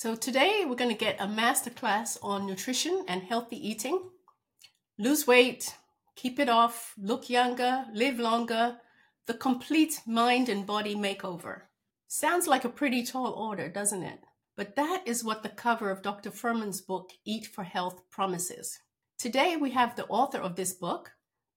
So today we're going to get a masterclass on nutrition and healthy eating. Lose weight, keep it off, look younger, live longer, the complete mind and body makeover. Sounds like a pretty tall order, doesn't it? But that is what the cover of Dr. Fuhrman's book, Eat for Health, promises. Today we have the author of this book,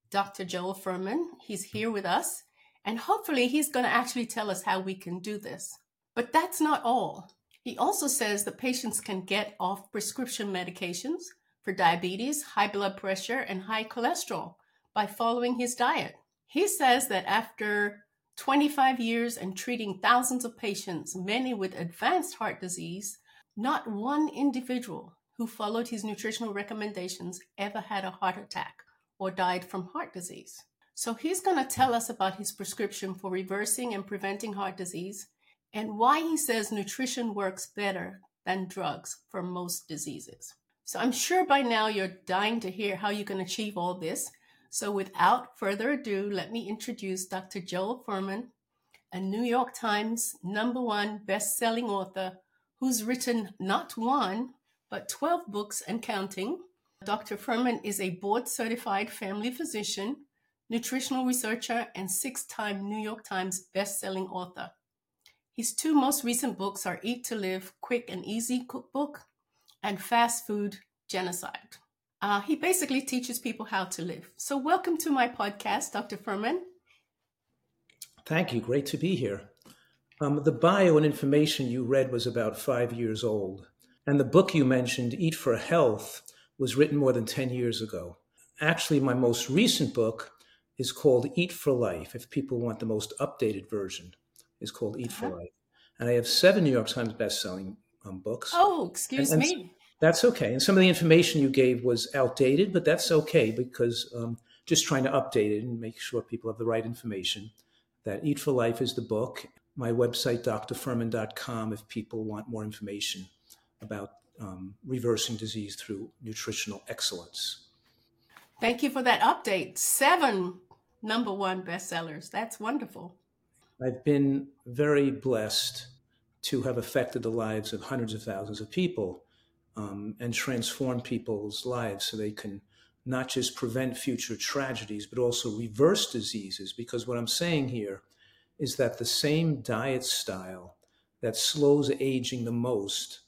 Dr. Joel Fuhrman. He's here with us, and hopefully he's going to actually tell us how we can do this. But that's not all. He also says that patients can get off prescription medications for diabetes, high blood pressure, and high cholesterol by following his diet. He says that after 25 years and treating thousands of patients, many with advanced heart disease, not one individual who followed his nutritional recommendations ever had a heart attack or died from heart disease. So he's going to tell us about his prescription for reversing and preventing heart disease and why he says nutrition works better than drugs for most diseases. So I'm sure by now you're dying to hear how you can achieve all this. So without further ado, let me introduce Dr. Joel Fuhrman, a New York Times number one best-selling author who's written not one, but 12 books and counting. Dr. Fuhrman is a board certified family physician, nutritional researcher, and six time New York Times best-selling author. His two most recent books are Eat to Live, Quick and Easy Cookbook, and Fast Food Genocide. Uh, he basically teaches people how to live. So, welcome to my podcast, Dr. Fuhrman. Thank you. Great to be here. Um, the bio and information you read was about five years old. And the book you mentioned, Eat for Health, was written more than 10 years ago. Actually, my most recent book is called Eat for Life, if people want the most updated version is called Eat uh-huh. for Life. And I have seven New York Times best-selling um, books. Oh, excuse and, and me. That's okay. And some of the information you gave was outdated, but that's okay because um, just trying to update it and make sure people have the right information. That Eat for Life is the book. My website, drfuhrman.com, if people want more information about um, reversing disease through nutritional excellence. Thank you for that update. Seven number one bestsellers. That's wonderful. I've been very blessed to have affected the lives of hundreds of thousands of people um, and transform people's lives so they can not just prevent future tragedies, but also reverse diseases. Because what I'm saying here is that the same diet style that slows aging the most,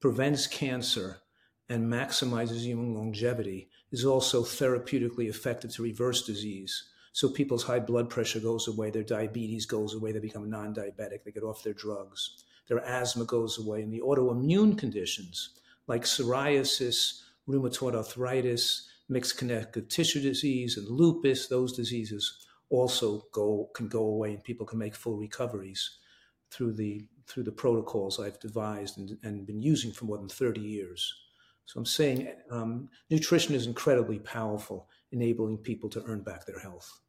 prevents cancer, and maximizes human longevity is also therapeutically effective to reverse disease. So people's high blood pressure goes away, their diabetes goes away, they become non diabetic, they get off their drugs, their asthma goes away, and the autoimmune conditions like psoriasis, rheumatoid arthritis, mixed connective tissue disease, and lupus, those diseases also go can go away and people can make full recoveries through the through the protocols I've devised and, and been using for more than 30 years. So I'm saying um, nutrition is incredibly powerful enabling people to earn back their health.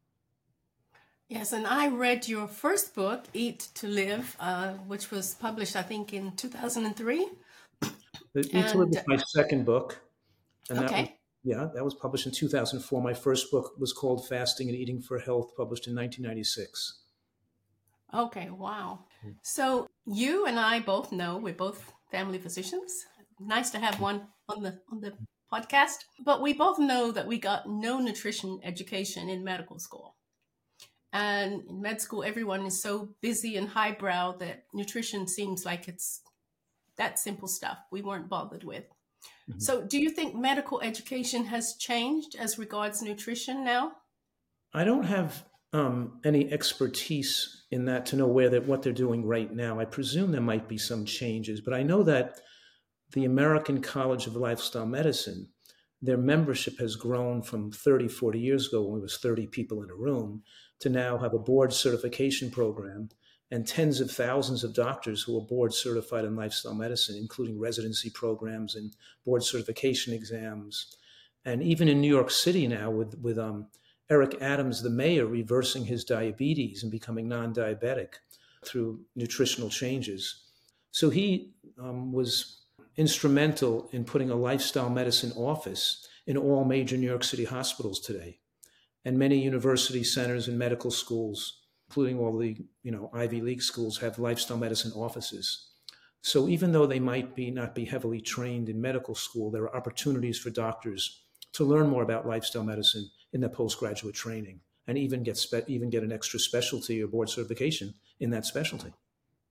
Yes, and I read your first book, Eat to Live, uh, which was published, I think, in 2003. Eat to Live was my second book. And okay. That was, yeah, that was published in 2004. My first book was called Fasting and Eating for Health, published in 1996. Okay, wow. Hmm. So you and I both know we're both family physicians. Nice to have one on the on the podcast. But we both know that we got no nutrition education in medical school. And in med school, everyone is so busy and highbrow that nutrition seems like it's that simple stuff we weren't bothered with. Mm-hmm. So, do you think medical education has changed as regards nutrition now? I don't have um, any expertise in that to know where that what they're doing right now. I presume there might be some changes, but I know that the American College of Lifestyle Medicine, their membership has grown from 30, 40 years ago when it was 30 people in a room to now have a board certification program and tens of thousands of doctors who are board certified in lifestyle medicine, including residency programs and board certification exams. And even in New York City now, with, with um, Eric Adams, the mayor, reversing his diabetes and becoming non diabetic through nutritional changes. So he um, was instrumental in putting a lifestyle medicine office in all major New York City hospitals today, and many university centers and medical schools, including all the you know Ivy League schools, have lifestyle medicine offices. So even though they might be not be heavily trained in medical school, there are opportunities for doctors to learn more about lifestyle medicine in their postgraduate training and even get spe- even get an extra specialty or board certification in that specialty.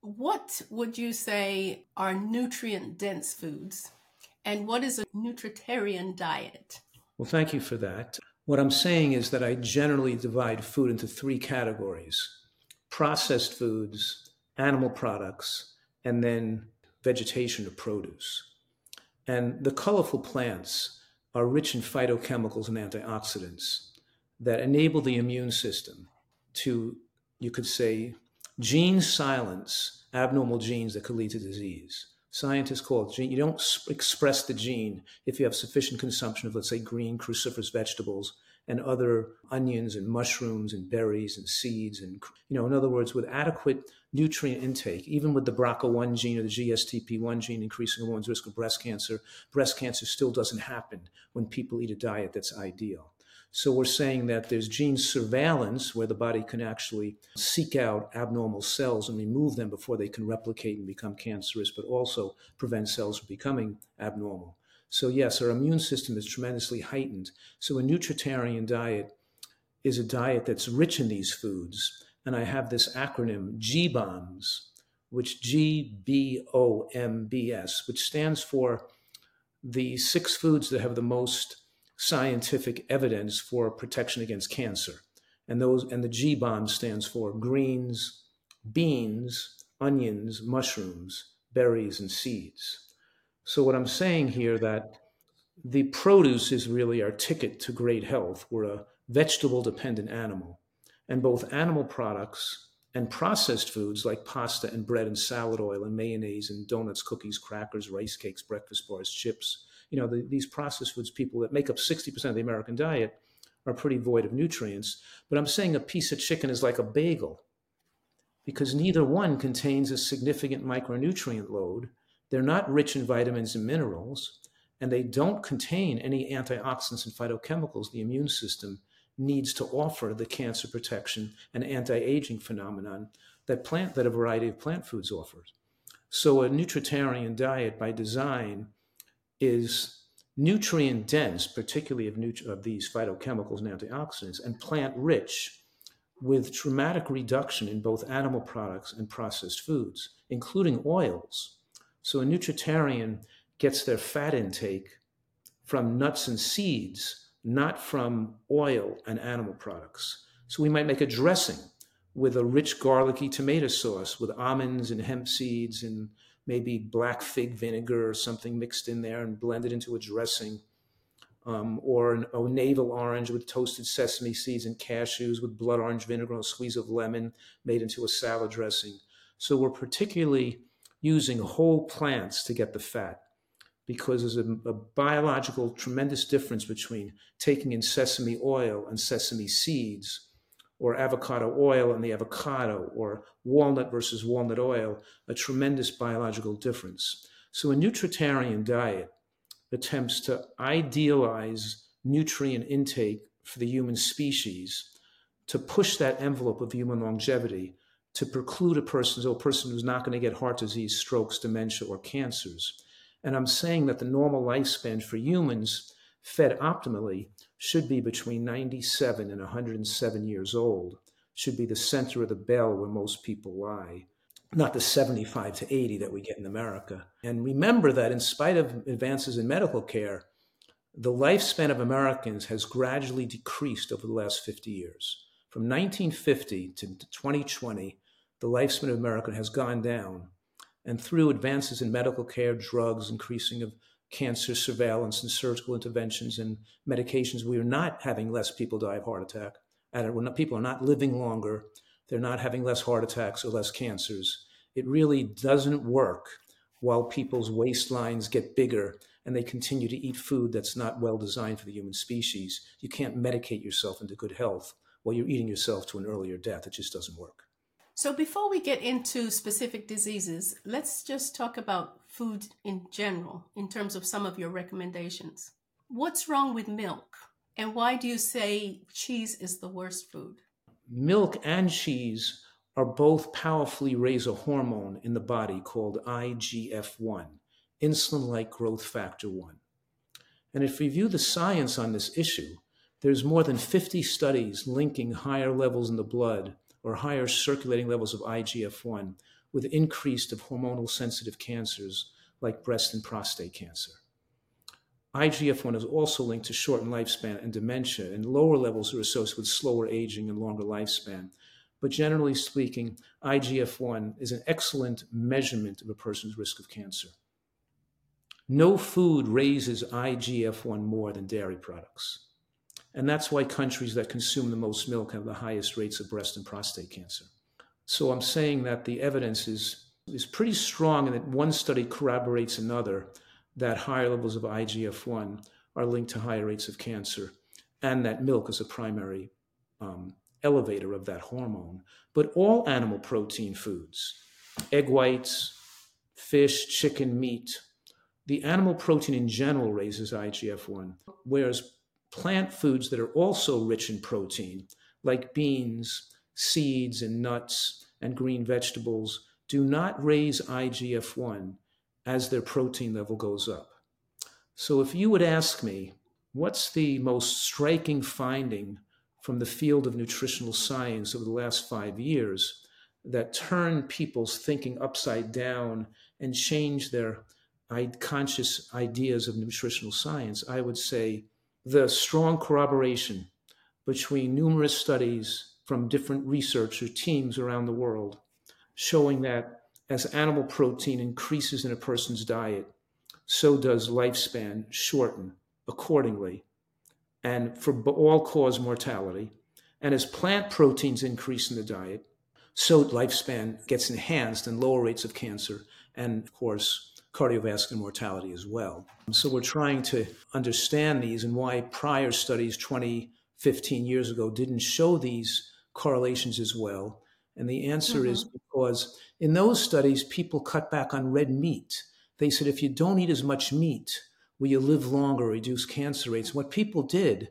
What would you say are nutrient dense foods? And what is a nutritarian diet? Well, thank you for that. What I'm saying is that I generally divide food into three categories processed foods, animal products, and then vegetation or produce. And the colorful plants are rich in phytochemicals and antioxidants that enable the immune system to, you could say, gene silence abnormal genes that could lead to disease. Scientists call it gene. You don't express the gene if you have sufficient consumption of, let's say, green cruciferous vegetables and other onions and mushrooms and berries and seeds and you know in other words with adequate nutrient intake even with the BRCA1 gene or the GSTP1 gene increasing a woman's risk of breast cancer breast cancer still doesn't happen when people eat a diet that's ideal so we're saying that there's gene surveillance where the body can actually seek out abnormal cells and remove them before they can replicate and become cancerous, but also prevent cells from becoming abnormal. So, yes, our immune system is tremendously heightened. So, a nutritarian diet is a diet that's rich in these foods. And I have this acronym, GBOMBS, which G B O M B S, which stands for the six foods that have the most scientific evidence for protection against cancer. And those and the G bomb stands for greens, beans, onions, mushrooms, berries, and seeds. So what I'm saying here that the produce is really our ticket to great health. We're a vegetable dependent animal. And both animal products and processed foods like pasta and bread and salad oil and mayonnaise and donuts, cookies, crackers, rice cakes, breakfast bars, chips, you know, the, these processed foods, people that make up 60% of the American diet, are pretty void of nutrients. But I'm saying a piece of chicken is like a bagel because neither one contains a significant micronutrient load. They're not rich in vitamins and minerals, and they don't contain any antioxidants and phytochemicals the immune system needs to offer the cancer protection and anti-aging phenomenon that plant that a variety of plant foods offers. So a nutritarian diet by design is nutrient dense, particularly of, nut- of these phytochemicals and antioxidants, and plant rich with dramatic reduction in both animal products and processed foods, including oils. So a nutritarian gets their fat intake from nuts and seeds, not from oil and animal products. So we might make a dressing with a rich garlicky tomato sauce with almonds and hemp seeds and maybe black fig vinegar or something mixed in there and blended into a dressing. Um, or an, a navel orange with toasted sesame seeds and cashews with blood orange vinegar and a squeeze of lemon made into a salad dressing. So we're particularly using whole plants to get the fat because there's a, a, biological tremendous difference between taking in sesame oil and sesame seeds or avocado oil and the avocado, or walnut versus walnut oil, a tremendous biological difference. So, a nutritarian diet attempts to idealize nutrient intake for the human species to push that envelope of human longevity to preclude a person, so a person who's not going to get heart disease, strokes, dementia, or cancers. And I'm saying that the normal lifespan for humans fed optimally should be between 97 and 107 years old, should be the center of the bell where most people lie, not the 75 to 80 that we get in America. And remember that in spite of advances in medical care, the lifespan of Americans has gradually decreased over the last 50 years. From 1950 to 2020, the lifespan of America has gone down. And through advances in medical care, drugs, increasing of cancer surveillance and surgical interventions and medications, we are not having less people die of heart attack. And people are not living longer. They're not having less heart attacks or less cancers. It really doesn't work while people's waistlines get bigger and they continue to eat food that's not well designed for the human species. You can't medicate yourself into good health while you're eating yourself to an earlier death. It just doesn't work. So, before we get into specific diseases, let's just talk about food in general in terms of some of your recommendations. What's wrong with milk? And why do you say cheese is the worst food? Milk and cheese are both powerfully raise a hormone in the body called IGF 1, insulin like growth factor 1. And if we view the science on this issue, there's more than 50 studies linking higher levels in the blood or higher circulating levels of IGF 1 with increased of hormonal sensitive cancers like breast and prostate cancer. IGF 1 is also linked to shortened lifespan and dementia, and lower levels are associated with slower aging and longer lifespan. But generally speaking, IGF 1 is an excellent measurement of a person's risk of cancer. No food raises IGF 1 more than dairy products. And that's why countries that consume the most milk have the highest rates of breast and prostate cancer. So I'm saying that the evidence is, is pretty strong and that one study corroborates another that higher levels of IGF 1 are linked to higher rates of cancer and that milk is a primary um, elevator of that hormone. But all animal protein foods, egg whites, fish, chicken, meat, the animal protein in general raises IGF 1, whereas plant foods that are also rich in protein, like beans, seeds, and nuts, and green vegetables, do not raise IGF 1 as their protein level goes up. So, if you would ask me, what's the most striking finding from the field of nutritional science over the last five years that turned people's thinking upside down and changed their conscious ideas of nutritional science, I would say the strong corroboration between numerous studies from different researcher teams around the world showing that as animal protein increases in a person's diet, so does lifespan shorten accordingly and for all cause mortality. And as plant proteins increase in the diet, so lifespan gets enhanced and lower rates of cancer and, of course, cardiovascular mortality as well. So we're trying to understand these and why prior studies 20, 15 years ago didn't show these correlations as well. And the answer mm-hmm. is because in those studies, people cut back on red meat. They said, if you don't eat as much meat, will you live longer, reduce cancer rates? What people did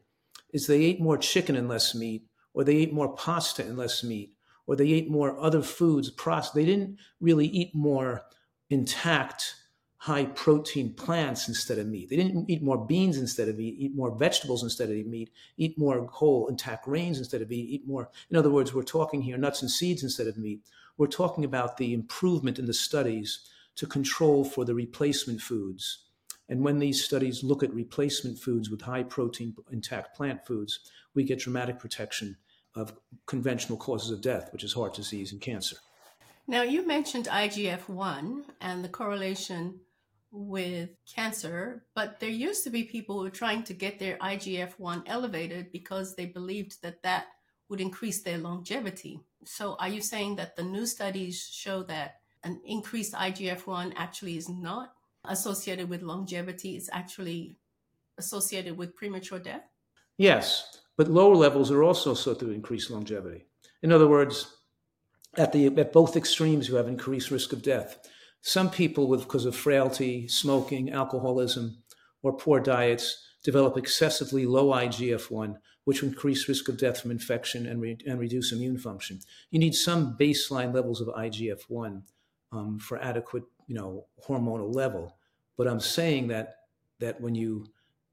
is they ate more chicken and less meat, or they ate more pasta and less meat, or they ate more other foods. They didn't really eat more intact high protein plants instead of meat. They didn't eat more beans instead of meat, eat more vegetables instead of meat, eat more whole intact grains instead of meat, eat more. In other words, we're talking here nuts and seeds instead of meat. We're talking about the improvement in the studies to control for the replacement foods. And when these studies look at replacement foods with high protein intact plant foods, we get dramatic protection of conventional causes of death, which is heart disease and cancer. Now, you mentioned IGF 1 and the correlation with cancer, but there used to be people who were trying to get their IGF 1 elevated because they believed that that would increase their longevity. So, are you saying that the new studies show that an increased IGF 1 actually is not associated with longevity, it's actually associated with premature death? Yes, but lower levels are also thought to increase longevity. In other words, at, the, at both extremes, you have increased risk of death. Some people, with because of frailty, smoking, alcoholism, or poor diets, develop excessively low IGF 1, which increase risk of death from infection and, re- and reduce immune function. You need some baseline levels of IGF 1 um, for adequate you know, hormonal level. But I'm saying that, that when you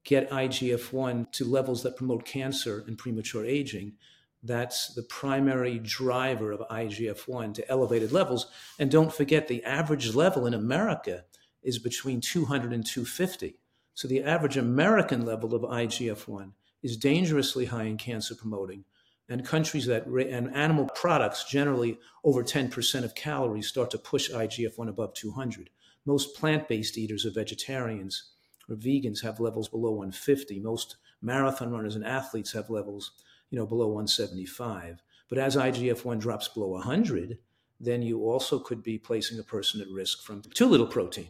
get IGF 1 to levels that promote cancer and premature aging, that's the primary driver of IGF 1 to elevated levels. And don't forget, the average level in America is between 200 and 250. So the average American level of IGF 1 is dangerously high in cancer promoting. And countries that, and animal products, generally over 10% of calories, start to push IGF 1 above 200. Most plant based eaters or vegetarians or vegans have levels below 150. Most marathon runners and athletes have levels you know, below 175. But as IGF-1 drops below 100, then you also could be placing a person at risk from too little protein.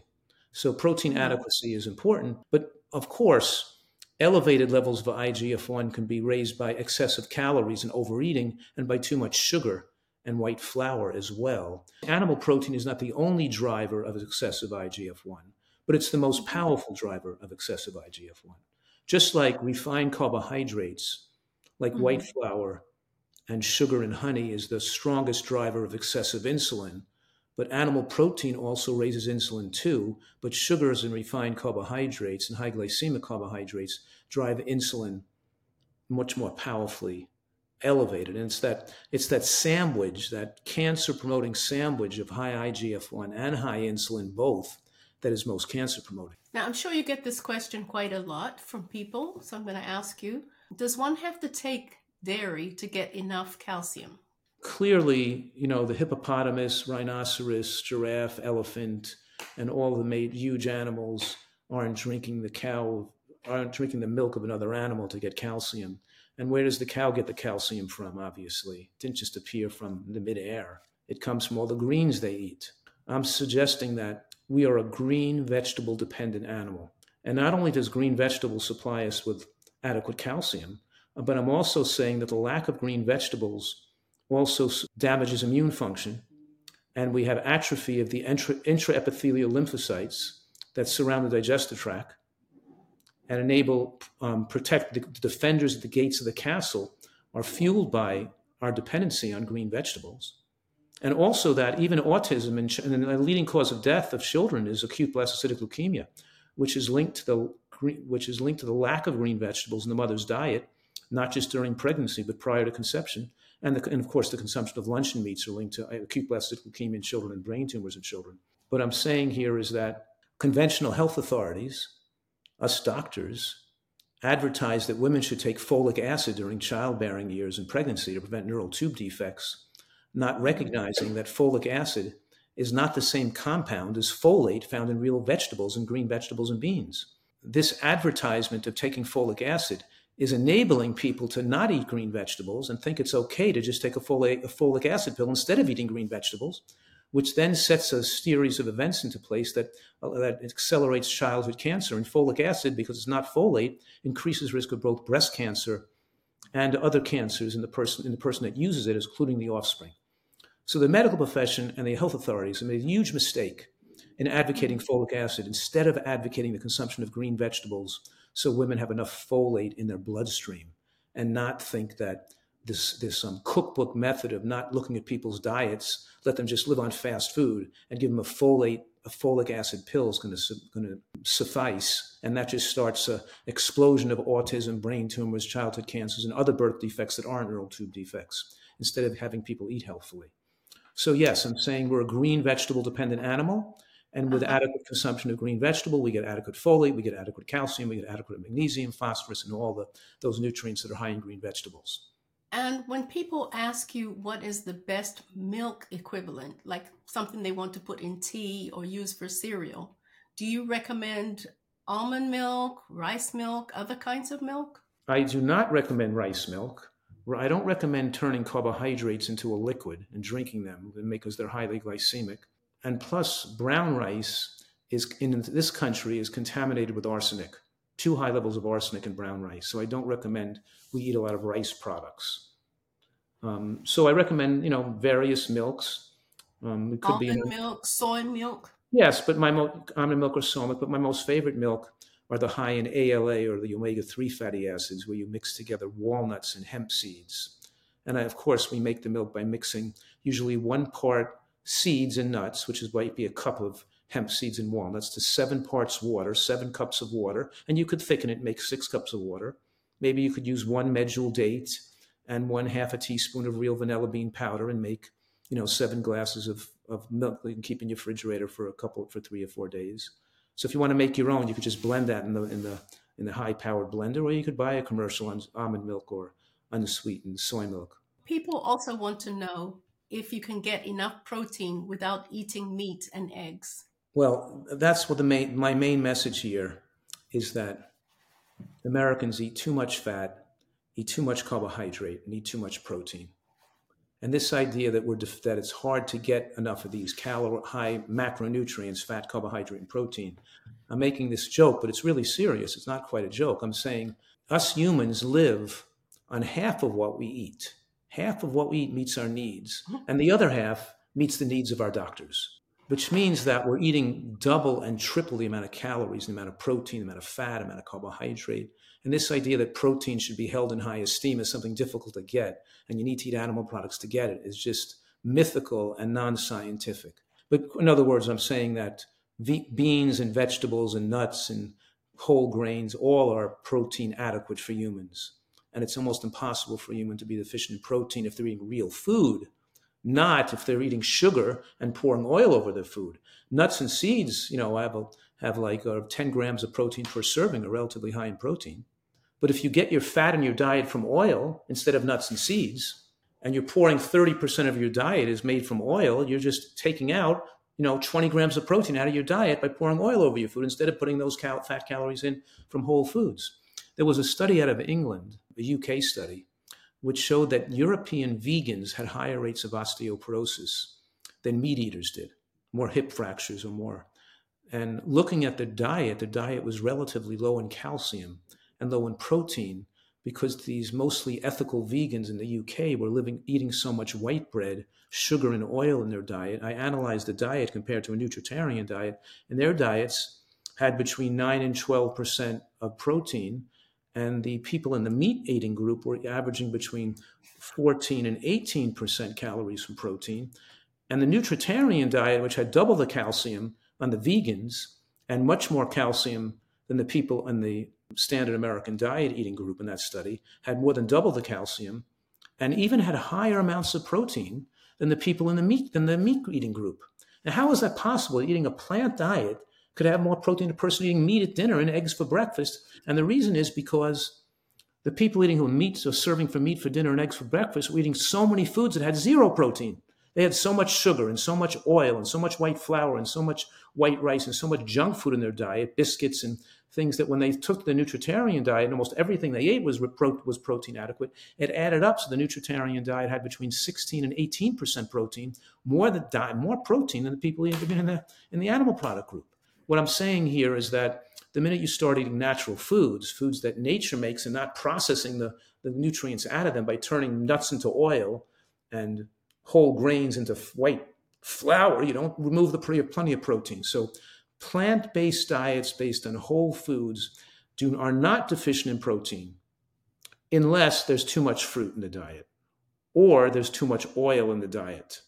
So protein mm-hmm. adequacy is important, but of course, elevated levels of IGF-1 can be raised by excessive calories and overeating and by too much sugar and white flour as well. Animal protein is not the only driver of excessive IGF-1, but it's the most mm-hmm. powerful driver of excessive IGF-1. Just like refined carbohydrates like mm-hmm. white flour and sugar and honey is the strongest driver of excessive insulin. But animal protein also raises insulin too. But sugars and refined carbohydrates and high glycemic carbohydrates drive insulin much more powerfully elevated. And it's that it's that sandwich, that cancer promoting sandwich of high IGF-1 and high insulin both that is most cancer promoting. Now I'm sure you get this question quite a lot from people. So I'm going to ask you, does one have to take dairy to get enough calcium? Clearly, you know, the hippopotamus, rhinoceros, giraffe, elephant, and all the made huge animals aren't drinking the cow, aren't drinking the milk of another animal to get calcium. And where does the cow get the calcium from? Obviously, it didn't just appear from the midair. It comes from all the greens they eat. I'm suggesting that we are a green vegetable dependent animal. And not only does green vegetables supply us with adequate calcium, but I'm also saying that the lack of green vegetables also damages immune function. And we have atrophy of the intra- intraepithelial lymphocytes that surround the digestive tract and enable um, protect the, the defenders at the gates of the castle are fueled by our dependency on green vegetables. And also that even autism and, and the leading cause of death of children is acute blastocytic leukemia, which is linked to the which is linked to the lack of green vegetables in the mother's diet not just during pregnancy, but prior to conception. And, the, and of course, the consumption of luncheon meats are linked to uh, acute blastocytic leukemia in children and brain tumors in children. What I'm saying here is that conventional health authorities, us doctors, advertise that women should take folic acid during childbearing years and pregnancy to prevent neural tube defects, not recognizing that folic acid is not the same compound as folate found in real vegetables and green vegetables and beans. This advertisement of taking folic acid is enabling people to not eat green vegetables and think it's okay to just take a folic, a folic acid pill instead of eating green vegetables, which then sets a series of events into place that, uh, that accelerates childhood cancer. And folic acid, because it's not folate, increases risk of both breast cancer and other cancers in the person, in the person that uses it, including the offspring. So the medical profession and the health authorities have made a huge mistake in advocating folic acid instead of advocating the consumption of green vegetables so women have enough folate in their bloodstream and not think that this this um, cookbook method of not looking at people's diets, let them just live on fast food and give them a folate a folic acid pill is going to going to suffice, and that just starts a explosion of autism, brain tumors, childhood cancers, and other birth defects that aren't neural tube defects. Instead of having people eat healthfully, so yes, I'm saying we're a green vegetable dependent animal. And with uh-huh. adequate consumption of green vegetable, we get adequate folate, we get adequate calcium, we get adequate magnesium, phosphorus, and all the those nutrients that are high in green vegetables. And when people ask you what is the best milk equivalent, like something they want to put in tea or use for cereal, do you recommend almond milk, rice milk, other kinds of milk? I do not recommend rice milk. I don't recommend turning carbohydrates into a liquid and drinking them because they're highly glycemic and plus brown rice is in this country is contaminated with arsenic too high levels of arsenic in brown rice. So i don't recommend we eat a lot of rice products. Um, so i recommend you know various milks. Um, it could almond be milk soy milk? Yes but my mo- almond milk or soy milk but my most favorite milk are the high in ALA or the omega-3 fatty acids where you mix together walnuts and hemp seeds. And I, of course we make the milk by mixing usually one part seeds and nuts, which is might be a cup of hemp seeds and walnuts, to seven parts water, seven cups of water, and you could thicken it, make six cups of water. Maybe you could use one medjool date and one half a teaspoon of real vanilla bean powder and make, you know, seven glasses of, of milk that you can keep in your refrigerator for a couple for three or four days. So if you want to make your own, you could just blend that in the in the in the high powered blender, or you could buy a commercial on almond milk or unsweetened soy milk. People also want to know if you can get enough protein without eating meat and eggs? Well, that's what the main, my main message here is that Americans eat too much fat, eat too much carbohydrate, and eat too much protein. And this idea that we're def- that it's hard to get enough of these calorie high macronutrients, fat, carbohydrate, and protein. I'm making this joke, but it's really serious. It's not quite a joke. I'm saying us humans live on half of what we eat half of what we eat meets our needs, uh-huh. and the other half meets the needs of our doctors. which means that we're eating double and triple the amount of calories, the amount of protein, the amount of fat, the amount of carbohydrate. And this idea that protein should be held in high esteem as something difficult to get, and you need to eat animal products to get it, is just mythical and non scientific. But in other words, I'm saying that beans and vegetables and nuts and whole grains all are protein adequate for humans. And it's almost impossible for a human to be deficient in protein if they're eating real food not if they're eating sugar and pouring oil over their food. Nuts and seeds, you know, have, a, have like uh, 10 grams of protein per serving, are relatively high in protein. But if you get your fat in your diet from oil instead of nuts and seeds, and you're pouring 30% of your diet is made from oil, you're just taking out, you know, 20 grams of protein out of your diet by pouring oil over your food instead of putting those cal- fat calories in from whole foods. There was a study out of England, a UK study, which showed that European vegans had higher rates of osteoporosis than meat eaters did, more hip fractures or more. And looking at the diet, the diet was relatively low in calcium and low in protein because these mostly ethical vegans in the UK were living eating so much white bread, sugar and oil in their diet. I analyzed the diet compared to a nutritarian diet, and their diets had between 9 and 12% of protein and the people in the meat eating group were averaging between 14 and 18 percent calories from protein. And the nutritarian diet, which had double the calcium on the vegans and much more calcium than the people in the standard American diet eating group in that study, had more than double the calcium and even had higher amounts of protein than the people in the meat than the meat eating group. Now, how is that possible? Eating a plant diet could have more protein than a person eating meat at dinner and eggs for breakfast. And the reason is because the people eating who meat or serving for meat for dinner and eggs for breakfast were eating so many foods that had zero protein. They had so much sugar and so much oil and so much white flour and so much white rice and so much junk food in their diet, biscuits and things that when they took the nutritarian diet, almost everything they ate was, was protein adequate. It added up. So the nutritarian diet had between 16 and 18% protein, more, the diet, more protein than the people eating in the, in the animal product group. What I'm saying here is that the minute you start eating natural foods, foods that nature makes, and not processing the, the nutrients out of them by turning nuts into oil and whole grains into white flour, you don't remove the plenty of protein. So, plant based diets based on whole foods do, are not deficient in protein unless there's too much fruit in the diet or there's too much oil in the diet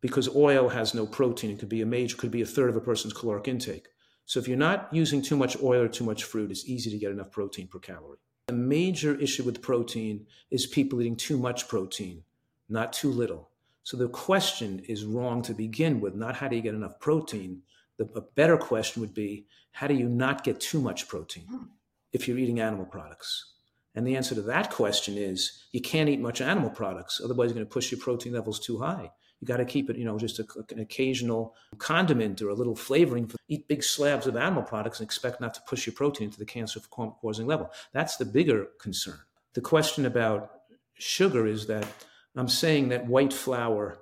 because oil has no protein. It could be a major, could be a third of a person's caloric intake. So if you're not using too much oil or too much fruit, it's easy to get enough protein per calorie. The major issue with protein is people eating too much protein, not too little. So the question is wrong to begin with, not how do you get enough protein. The, a better question would be, how do you not get too much protein hmm. if you're eating animal products? And the answer to that question is you can't eat much animal products, otherwise, you're going to push your protein levels too high. You got to keep it, you know, just a, an occasional condiment or a little flavoring. Eat big slabs of animal products and expect not to push your protein to the cancer causing level. That's the bigger concern. The question about sugar is that I'm saying that white flour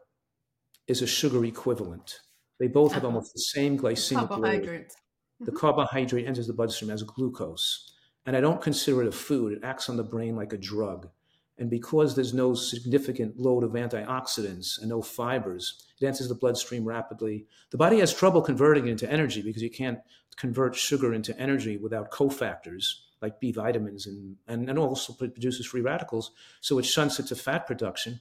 is a sugar equivalent. They both have almost the same glycemic carbohydrate. The mm-hmm. carbohydrate enters the bloodstream as glucose. And I don't consider it a food. It acts on the brain like a drug. And because there's no significant load of antioxidants and no fibers, it enters the bloodstream rapidly. The body has trouble converting it into energy because you can't convert sugar into energy without cofactors like B vitamins and, and, and also produces free radicals. So it shunts it to fat production.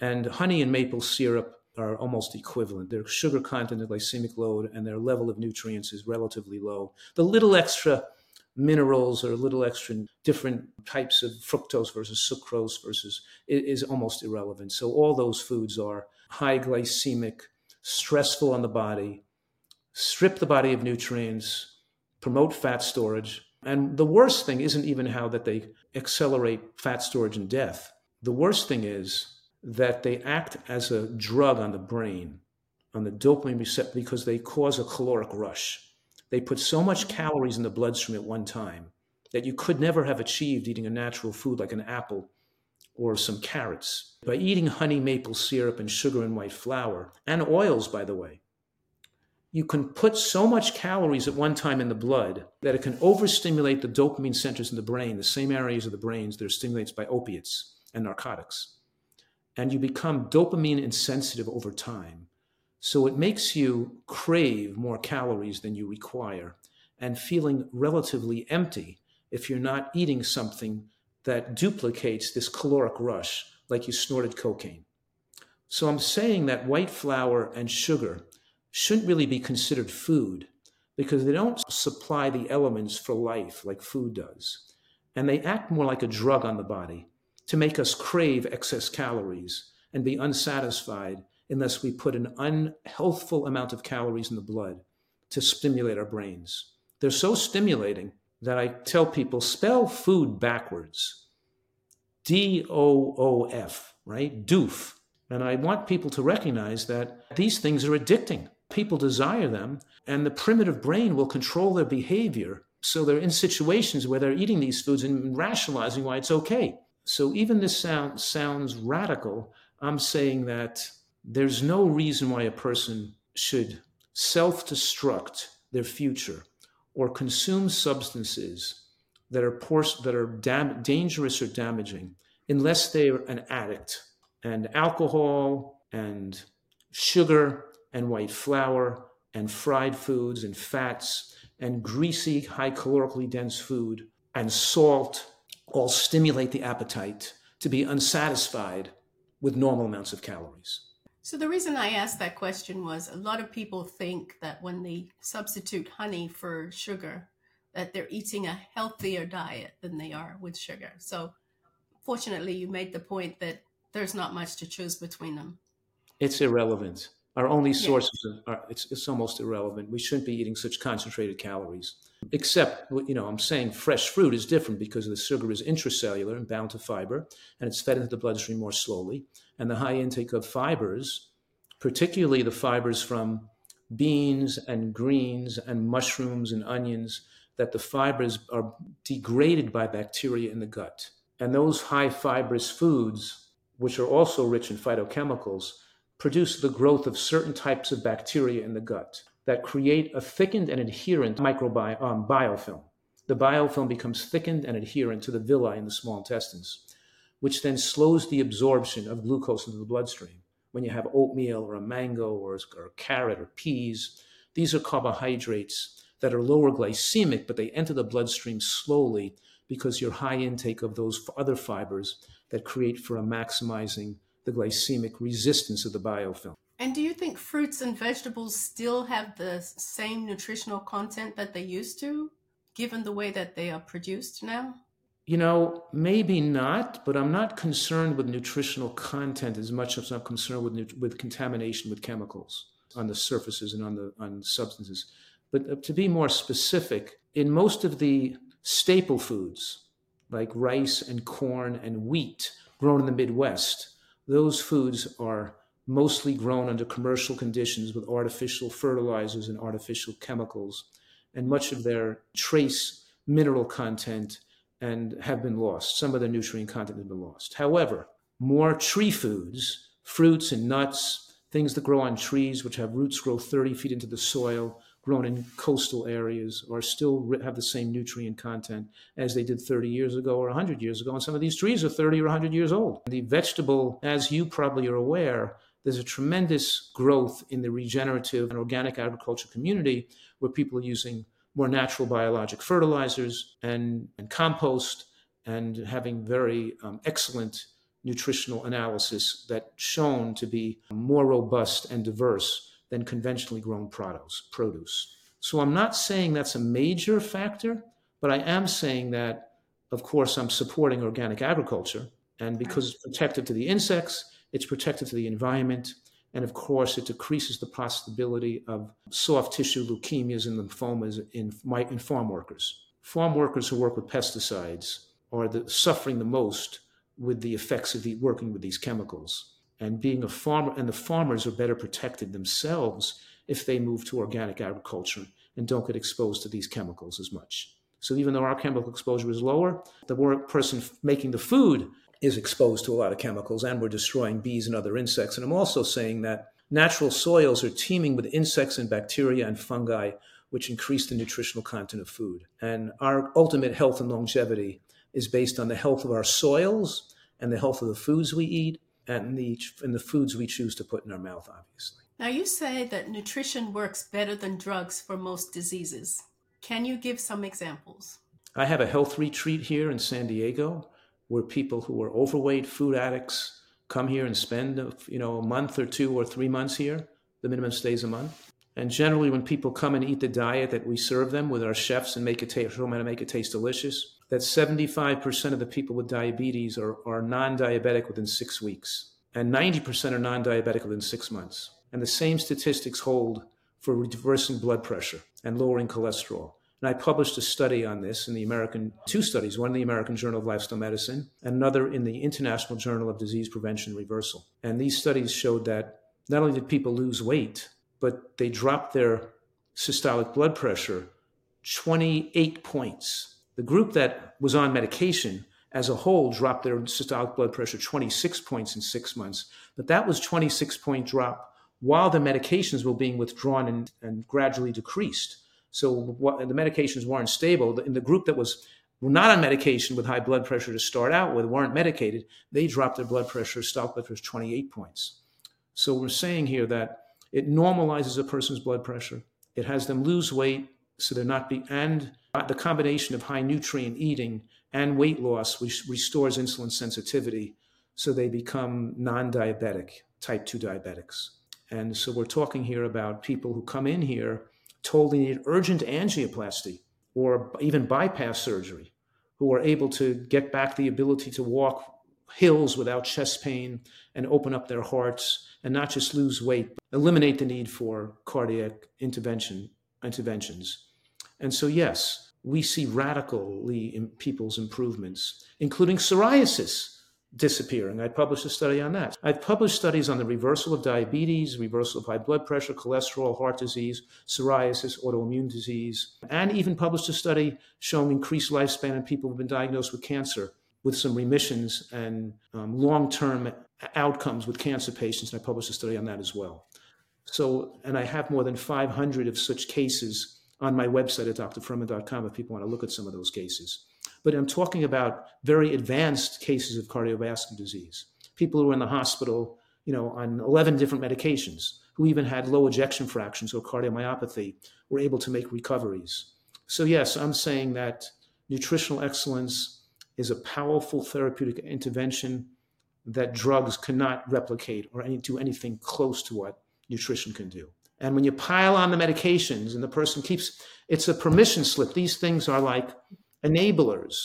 And honey and maple syrup are almost equivalent. Their sugar content, their glycemic load, and their level of nutrients is relatively low. The little extra minerals or a little extra different types of fructose versus sucrose versus is almost irrelevant. So all those foods are high glycemic, stressful on the body, strip the body of nutrients, promote fat storage. And the worst thing isn't even how that they accelerate fat storage and death. The worst thing is that they act as a drug on the brain, on the dopamine receptor, because they cause a caloric rush. They put so much calories in the bloodstream at one time that you could never have achieved eating a natural food like an apple or some carrots. By eating honey, maple syrup, and sugar and white flour, and oils, by the way, you can put so much calories at one time in the blood that it can overstimulate the dopamine centers in the brain, the same areas of the brains that are stimulated by opiates and narcotics. And you become dopamine insensitive over time So it makes you crave more calories than you require and feeling relatively empty if you're not eating something that duplicates this caloric rush like you snorted cocaine. So I'm saying that white flour and sugar shouldn't really be considered food because they don't supply the elements for life like food does. And they act more like a drug on the body to make us crave excess calories and be unsatisfied unless we put an unhealthful amount of calories in the blood to stimulate our brains. They're so stimulating that I tell people spell food backwards D O O F, right? Doof. And I want people to recognize that these things are addicting. People desire them, and the primitive brain will control their behavior. So they're in situations where they're eating these foods and rationalizing why it's okay. So even this sound, sounds radical. I'm saying that there's no reason why a person should self destruct their future or consume substances that are that are dam- dangerous or damaging unless they're an addict. And alcohol and sugar and white flour and fried foods and fats and greasy, high calorically dense food and salt all stimulate the appetite to be unsatisfied with normal amounts of calories. So, the reason I asked that question was a lot of people think that when they substitute honey for sugar, that they're eating a healthier diet than they are with sugar. So, fortunately, you made the point that there's not much to choose between them. It's irrelevant. Our only sources are it's, it's almost irrelevant. We shouldn't be eating such concentrated calories. Except, you know, I'm saying fresh fruit is different because the sugar is intracellular and bound to fiber, and it's fed into the bloodstream more slowly. And the high intake of fibers, particularly the fibers from beans and greens and mushrooms and onions, that the fibers are degraded by bacteria in the gut. And those high fibrous foods, which are also rich in phytochemicals, produce the growth of certain types of bacteria in the gut that create a thickened and adherent microbiome um, biofilm. The biofilm becomes thickened and adherent to the villi in the small intestines, which then slows the absorption of glucose into the bloodstream. When you have oatmeal or a mango or, or a carrot or peas, these are carbohydrates that are lower glycemic, but they enter the bloodstream slowly because your high intake of those other fibers that create for a maximizing the glycemic resistance of the biofilm. And do you think fruits and vegetables still have the same nutritional content that they used to, given the way that they are produced now? You know, maybe not, but I'm not concerned with nutritional content as much as I'm concerned with with contamination with chemicals on the surfaces and on the on substances. But uh, to be more specific, in most of the staple foods like rice and corn and wheat grown in the Midwest, those foods are mostly grown under commercial conditions with artificial fertilizers and artificial chemicals, and much of their trace mineral content and have been lost. Some of the nutrient content has been lost. However, more tree foods, fruits and nuts, things that grow on trees, which have roots grow 30 feet into the soil, grown in coastal areas, are still have the same nutrient content as they did 30 years ago or 100 years ago. And some of these trees are 30 or 100 years old. The vegetable, as you probably are aware, there's a tremendous growth in the regenerative and organic agriculture community where people are using more natural biologic fertilizers and, and compost and having very um, excellent nutritional analysis that shown to be more robust and diverse than conventionally grown produce. produce. So I'm not saying that's a major factor, but I am saying that, of course, I'm supporting organic agriculture. And because it's protective to the insects, it's protective to the environment, and of course, it decreases the possibility of soft tissue leukemias and lymphomas in, in farm workers. Farm workers who work with pesticides are the, suffering the most with the effects of the, working with these chemicals. And being a farmer, and the farmers are better protected themselves if they move to organic agriculture and don't get exposed to these chemicals as much. So even though our chemical exposure is lower, the person making the food is exposed to a lot of chemicals and we're destroying bees and other insects. And I'm also saying that natural soils are teeming with insects and bacteria and fungi, which increase the nutritional content of food. And our ultimate health and longevity is based on the health of our soils and the health of the foods we eat and the, and the foods we choose to put in our mouth, obviously. Now, you say that nutrition works better than drugs for most diseases. Can you give some examples? I have a health retreat here in San Diego where people who are overweight, food addicts, come here and spend you know a month or two or three months here. The minimum stays a month. And generally, when people come and eat the diet that we serve them with our chefs and make it taste, show them how to make it taste delicious, that 75% of the people with diabetes are, are non-diabetic within six weeks, and 90% are non-diabetic within six months. And the same statistics hold for reversing blood pressure and lowering cholesterol. And I published a study on this in the American, two studies, one in the American Journal of Lifestyle Medicine and another in the International Journal of Disease Prevention and Reversal. And these studies showed that not only did people lose weight, but they dropped their systolic blood pressure 28 points. The group that was on medication as a whole dropped their systolic blood pressure 26 points in six months. But that was 26 point drop while the medications were being withdrawn and, and gradually decreased. So what, the medications weren't stable. In the group that was not on medication with high blood pressure to start out with, weren't medicated, they dropped their blood pressure, stopped blood pressure 28 points. So we're saying here that it normalizes a person's blood pressure. It has them lose weight so they're not be and the combination of high nutrient eating and weight loss which restores insulin sensitivity so they become non-diabetic, type 2 diabetics. And so we're talking here about people who come in here told they need urgent angioplasty or even bypass surgery, who are able to get back the ability to walk hills without chest pain and open up their hearts and not just lose weight, eliminate the need for cardiac intervention interventions. And so, yes, we see radically in people's improvements, including psoriasis disappearing. I published a study on that. I've published studies on the reversal of diabetes, reversal of high blood pressure, cholesterol, heart disease, psoriasis, autoimmune disease, and even published a study showing increased lifespan in people who've been diagnosed with cancer with some remissions and um, long term outcomes with cancer patients. And I published a study on that as well. So, and I have more than 500 of such cases on my website at drfuhrman.com if people want to look at some of those cases. But I'm talking about very advanced cases of cardiovascular disease, people who are in the hospital, you know, on 11 different medications, who even had low ejection fractions or cardiomyopathy, were able to make recoveries. So, yes, I'm saying that nutritional excellence is a powerful therapeutic intervention that drugs cannot replicate or any, do anything close to what nutrition can do. And when you pile on the medications and the person keeps, it's a permission slip. These things are like enablers.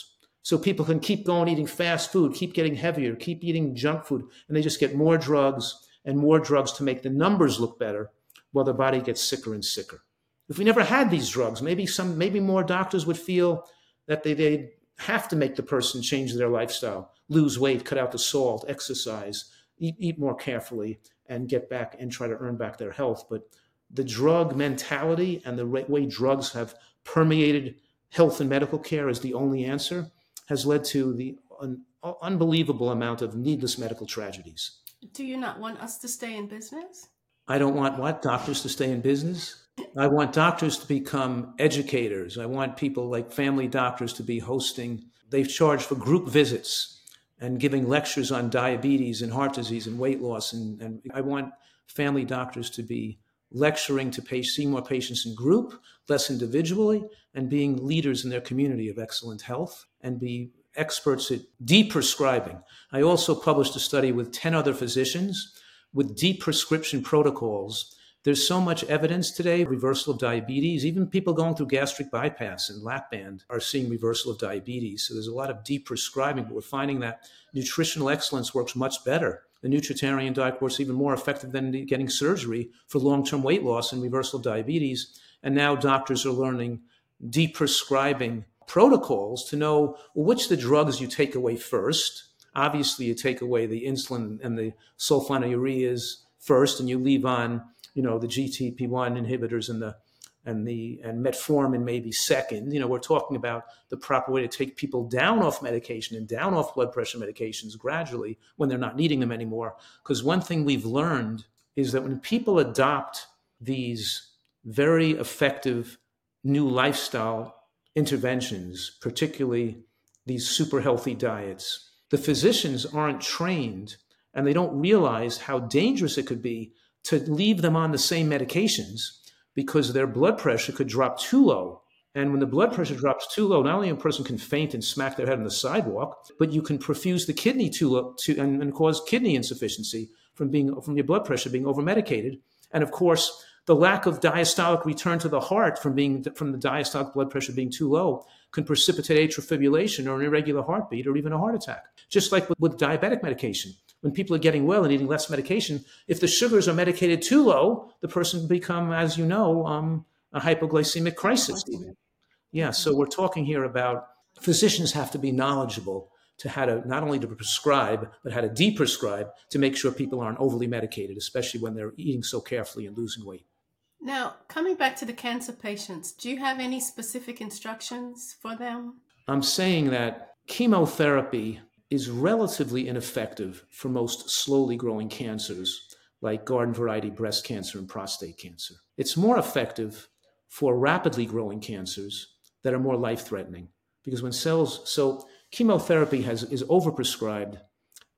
So people can keep going eating fast food, keep getting heavier, keep eating junk food, and they just get more drugs and more drugs to make the numbers look better while their body gets sicker and sicker. If we never had these drugs, maybe some maybe more doctors would feel that they, they have to make the person change their lifestyle, lose weight, cut out the salt, exercise, eat, eat more carefully, and get back and try to earn back their health. But the drug mentality and the way drugs have permeated health and medical care as the only answer has led to the un- unbelievable amount of needless medical tragedies. Do you not want us to stay in business? I don't want what? Doctors to stay in business? I want doctors to become educators. I want people like family doctors to be hosting. They've charged for group visits and giving lectures on diabetes and heart disease and weight loss. And, and I want family doctors to be lecturing to pay, see more patients in group, less individually, and being leaders in their community of excellent health and be experts at deprescribing. I also published a study with 10 other physicians with deprescription protocols. There's so much evidence today, reversal of diabetes. Even people going through gastric bypass and lap band are seeing reversal of diabetes. So there's a lot of deprescribing, but we're finding that nutritional excellence works much better the nutritarian diet course even more effective than getting surgery for long-term weight loss and reversal of diabetes. And now doctors are learning deprescribing protocols to know which the drugs you take away first. Obviously, you take away the insulin and the sulfonylureas first, and you leave on, you know, the GTP1 inhibitors and the and the and metformin maybe second. You know, we're talking about the proper way to take people down off medication and down off blood pressure medications gradually when they're not needing them anymore. Because one thing we've learned is that when people adopt these very effective new lifestyle interventions, particularly these super healthy diets, the physicians aren't trained and they don't realize how dangerous it could be to leave them on the same medications because their blood pressure could drop too low. And when the blood pressure drops too low, not only a person can faint and smack their head on the sidewalk, but you can perfuse the kidney too low to, and, and cause kidney insufficiency from being from your blood pressure being over medicated. And of course, the lack of diastolic return to the heart from being from the diastolic blood pressure being too low can precipitate atrial fibrillation or an irregular heartbeat or even a heart attack. Just like with, with diabetic medication, when people are getting well and eating less medication, if the sugars are medicated too low, the person can become, as you know, um, a hypoglycemic crisis. Yeah, so we're talking here about physicians have to be knowledgeable to how to not only to prescribe but how to deprescribe to make sure people aren't overly medicated, especially when they're eating so carefully and losing weight. Now, coming back to the cancer patients, do you have any specific instructions for them? I'm saying that chemotherapy is relatively ineffective for most slowly growing cancers like garden variety breast cancer and prostate cancer. It's more effective for rapidly growing cancers that are more life threatening because when cells, so chemotherapy has, is overprescribed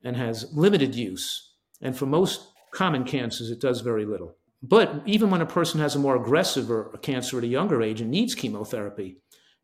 and has limited use. And for most common cancers, it does very little. But even when a person has a more aggressive or a cancer at a younger age and needs chemotherapy,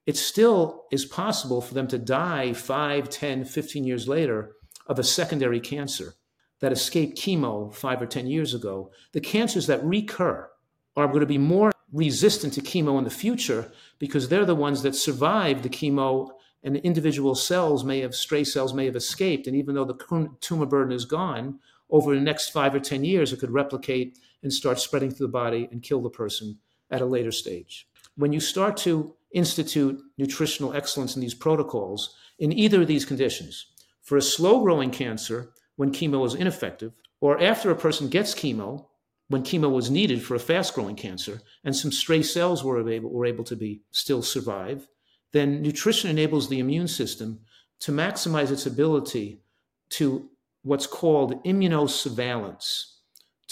it still is possible for them to die 5, 10, 15 years later of a secondary cancer that escaped chemo five or 10 years ago. The cancers that recur are going to be more resistant to chemo in the future because they're the ones that survived the chemo and the individual cells may have, stray cells may have escaped. And even though the tumor burden is gone, over the next five or 10 years, it could replicate and start spreading through the body and kill the person at a later stage. When you start to institute nutritional excellence in these protocols, in either of these conditions, for a slow growing cancer, when chemo is ineffective, or after a person gets chemo, when chemo was needed for a fast growing cancer, and some stray cells were able, were able to be still survive, then nutrition enables the immune system to maximize its ability to what's called immunosurveillance,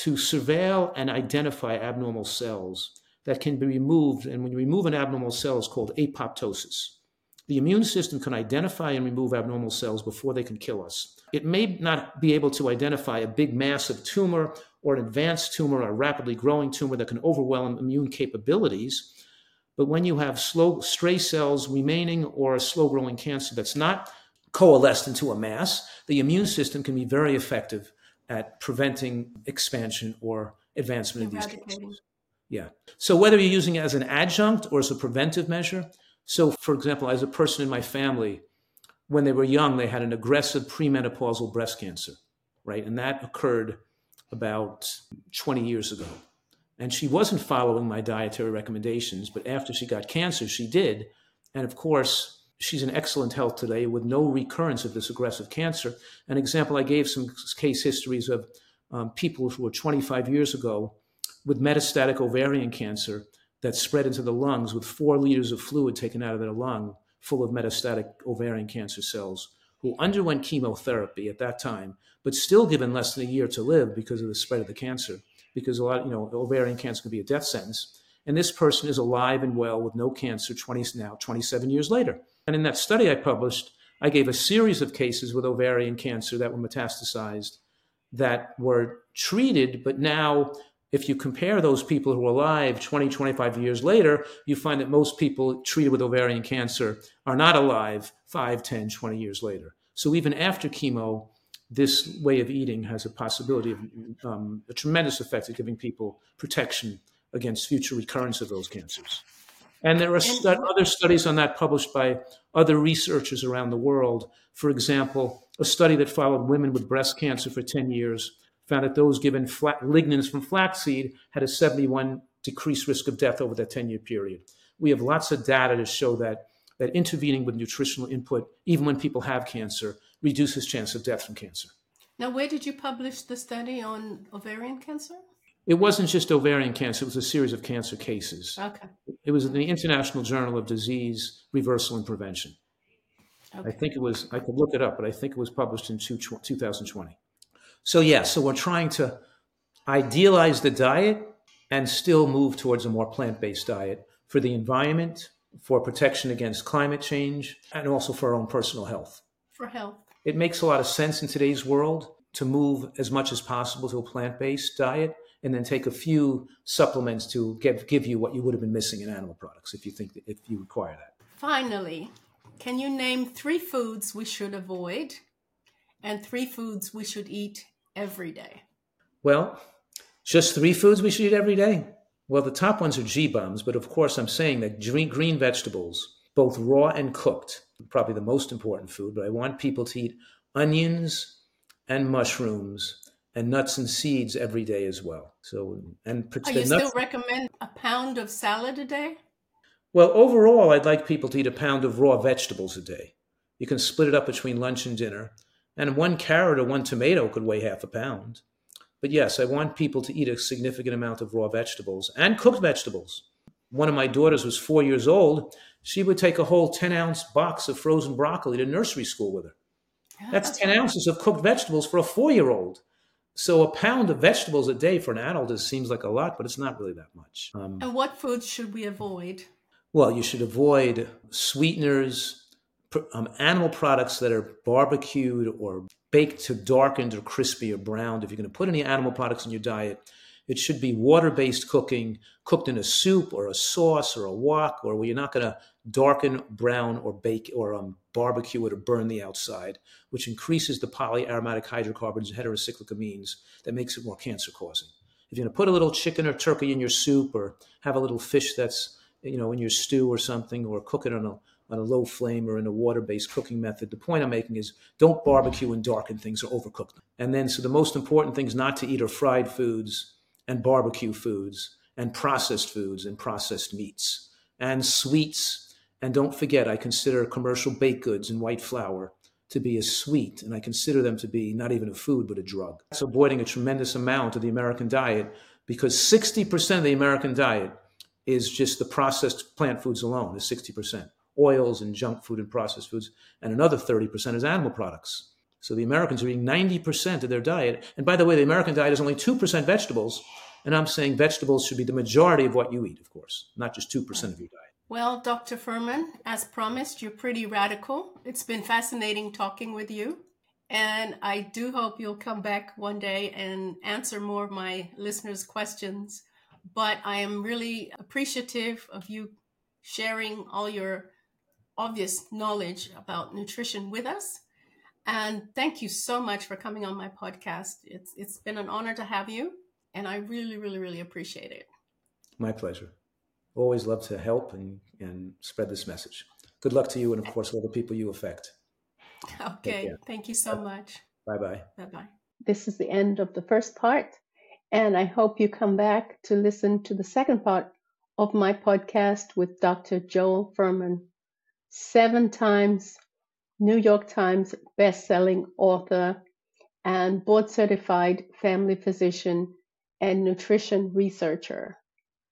to surveil and identify abnormal cells that can be removed. And when you remove an abnormal cell, it's called apoptosis. The immune system can identify and remove abnormal cells before they can kill us. It may not be able to identify a big massive tumor or an advanced tumor or a rapidly growing tumor that can overwhelm immune capabilities. But when you have slow stray cells remaining or a slow growing cancer that's not coalesced into a mass, the immune system can be very effective at preventing expansion or advancement of these cancers. Yeah. So whether you're using it as an adjunct or as a preventive measure. So, for example, as a person in my family, when they were young, they had an aggressive premenopausal breast cancer, right? And that occurred about 20 years ago. And she wasn't following my dietary recommendations, but after she got cancer, she did. And of course, she's in excellent health today with no recurrence of this aggressive cancer. An example, I gave some case histories of um, people who were 25 years ago with metastatic ovarian cancer that spread into the lungs with four liters of fluid taken out of their lung full of metastatic ovarian cancer cells who underwent chemotherapy at that time, but still given less than a year to live because of the spread of the cancer, because a lot, you know, ovarian cancer can be a death sentence. And this person is alive and well with no cancer 20 now, 27 years later. And in that study I published, I gave a series of cases with ovarian cancer that were metastasized that were treated, but now if you compare those people who are alive 20, 25 years later, you find that most people treated with ovarian cancer are not alive 5, 10, 20 years later. So even after chemo, this way of eating has a possibility of um, a tremendous effect of giving people protection against future recurrence of those cancers. And there are other studies on that published by other researchers around the world. For example, a study that followed women with breast cancer for 10 years found that those given lignans from flaxseed had a 71 decreased risk of death over that 10 year period. We have lots of data to show that, that intervening with nutritional input, even when people have cancer, reduces chance of death from cancer. Now, where did you publish the study on ovarian cancer? It wasn't just ovarian cancer, it was a series of cancer cases. Okay. It was in the International Journal of Disease Reversal and Prevention. Okay. I think it was, I could look it up, but I think it was published in two, 2020. So, yeah, so we're trying to idealize the diet and still move towards a more plant based diet for the environment, for protection against climate change, and also for our own personal health. For health. It makes a lot of sense in today's world to move as much as possible to a plant based diet and then take a few supplements to give, give you what you would have been missing in animal products if you think that, if you require that. Finally, can you name three foods we should avoid and three foods we should eat every day? Well, just three foods we should eat every day. Well, the top ones are G bombs, but of course, I'm saying that green, green vegetables, both raw and cooked, probably the most important food, but I want people to eat onions and mushrooms and nuts and seeds every day as well. So, and Are oh, you still recommend a pound of salad a day? Well, overall, I'd like people to eat a pound of raw vegetables a day. You can split it up between lunch and dinner, and one carrot or one tomato could weigh half a pound. But yes, I want people to eat a significant amount of raw vegetables and cooked vegetables. One of my daughters was four years old. She would take a whole 10 ounce box of frozen broccoli to nursery school with her. That's 10 ounces of cooked vegetables for a four year old. So a pound of vegetables a day for an adult is, seems like a lot, but it's not really that much. Um, and what foods should we avoid? Well, you should avoid sweeteners, um, animal products that are barbecued or baked to darkened or crispy or browned. If you're going to put any animal products in your diet, it should be water based cooking, cooked in a soup or a sauce or a wok, or where you're not going to darken, brown, or bake or um, barbecue it or burn the outside, which increases the polyaromatic hydrocarbons and heterocyclic amines that makes it more cancer causing. If you're going to put a little chicken or turkey in your soup or have a little fish that's you know in your stew or something or cook it on a on a low flame or in a water based cooking method. The point I'm making is don't barbecue and darken things or overcook them. And then, so the most important things not to eat are fried foods and barbecue foods and processed foods and processed meats and sweets. And don't forget, I consider commercial baked goods and white flour to be a sweet, and I consider them to be not even a food, but a drug. That's avoiding a tremendous amount of the American diet because 60% of the American diet is just the processed plant foods alone, is 60% oils and junk food and processed foods, and another 30% is animal products. So the Americans are eating 90% of their diet. And by the way, the American diet is only 2% vegetables. And I'm saying vegetables should be the majority of what you eat, of course, not just 2% of your diet. Well, Dr. Fuhrman, as promised, you're pretty radical. It's been fascinating talking with you. And I do hope you'll come back one day and answer more of my listeners' questions. But I am really appreciative of you sharing all your obvious knowledge about nutrition with us. And thank you so much for coming on my podcast. It's it's been an honor to have you, and I really, really, really appreciate it. My pleasure. Always love to help and, and spread this message. Good luck to you and of course all the people you affect. Okay. Thank you so much. Bye bye. Bye bye. This is the end of the first part. And I hope you come back to listen to the second part of my podcast with Dr. Joel Fuhrman seven times New York Times best-selling author and board certified family physician and nutrition researcher.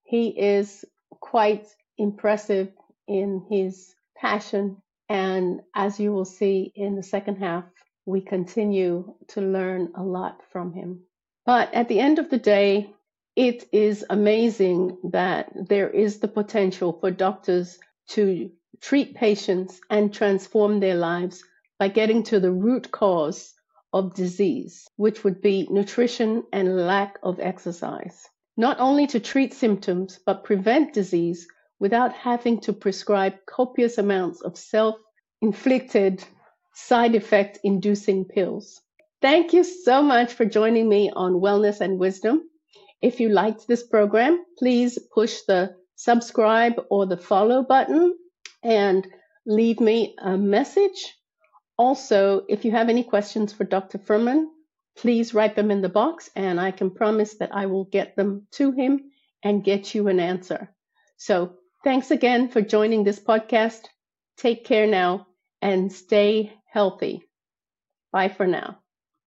He is quite impressive in his passion and as you will see in the second half, we continue to learn a lot from him. But at the end of the day, it is amazing that there is the potential for doctors to treat patients and transform their lives by getting to the root cause of disease, which would be nutrition and lack of exercise. Not only to treat symptoms, but prevent disease without having to prescribe copious amounts of self inflicted side effect inducing pills. Thank you so much for joining me on Wellness and Wisdom. If you liked this program, please push the subscribe or the follow button and leave me a message. Also, if you have any questions for Dr. Fuhrman, please write them in the box and I can promise that I will get them to him and get you an answer. So thanks again for joining this podcast. Take care now and stay healthy. Bye for now.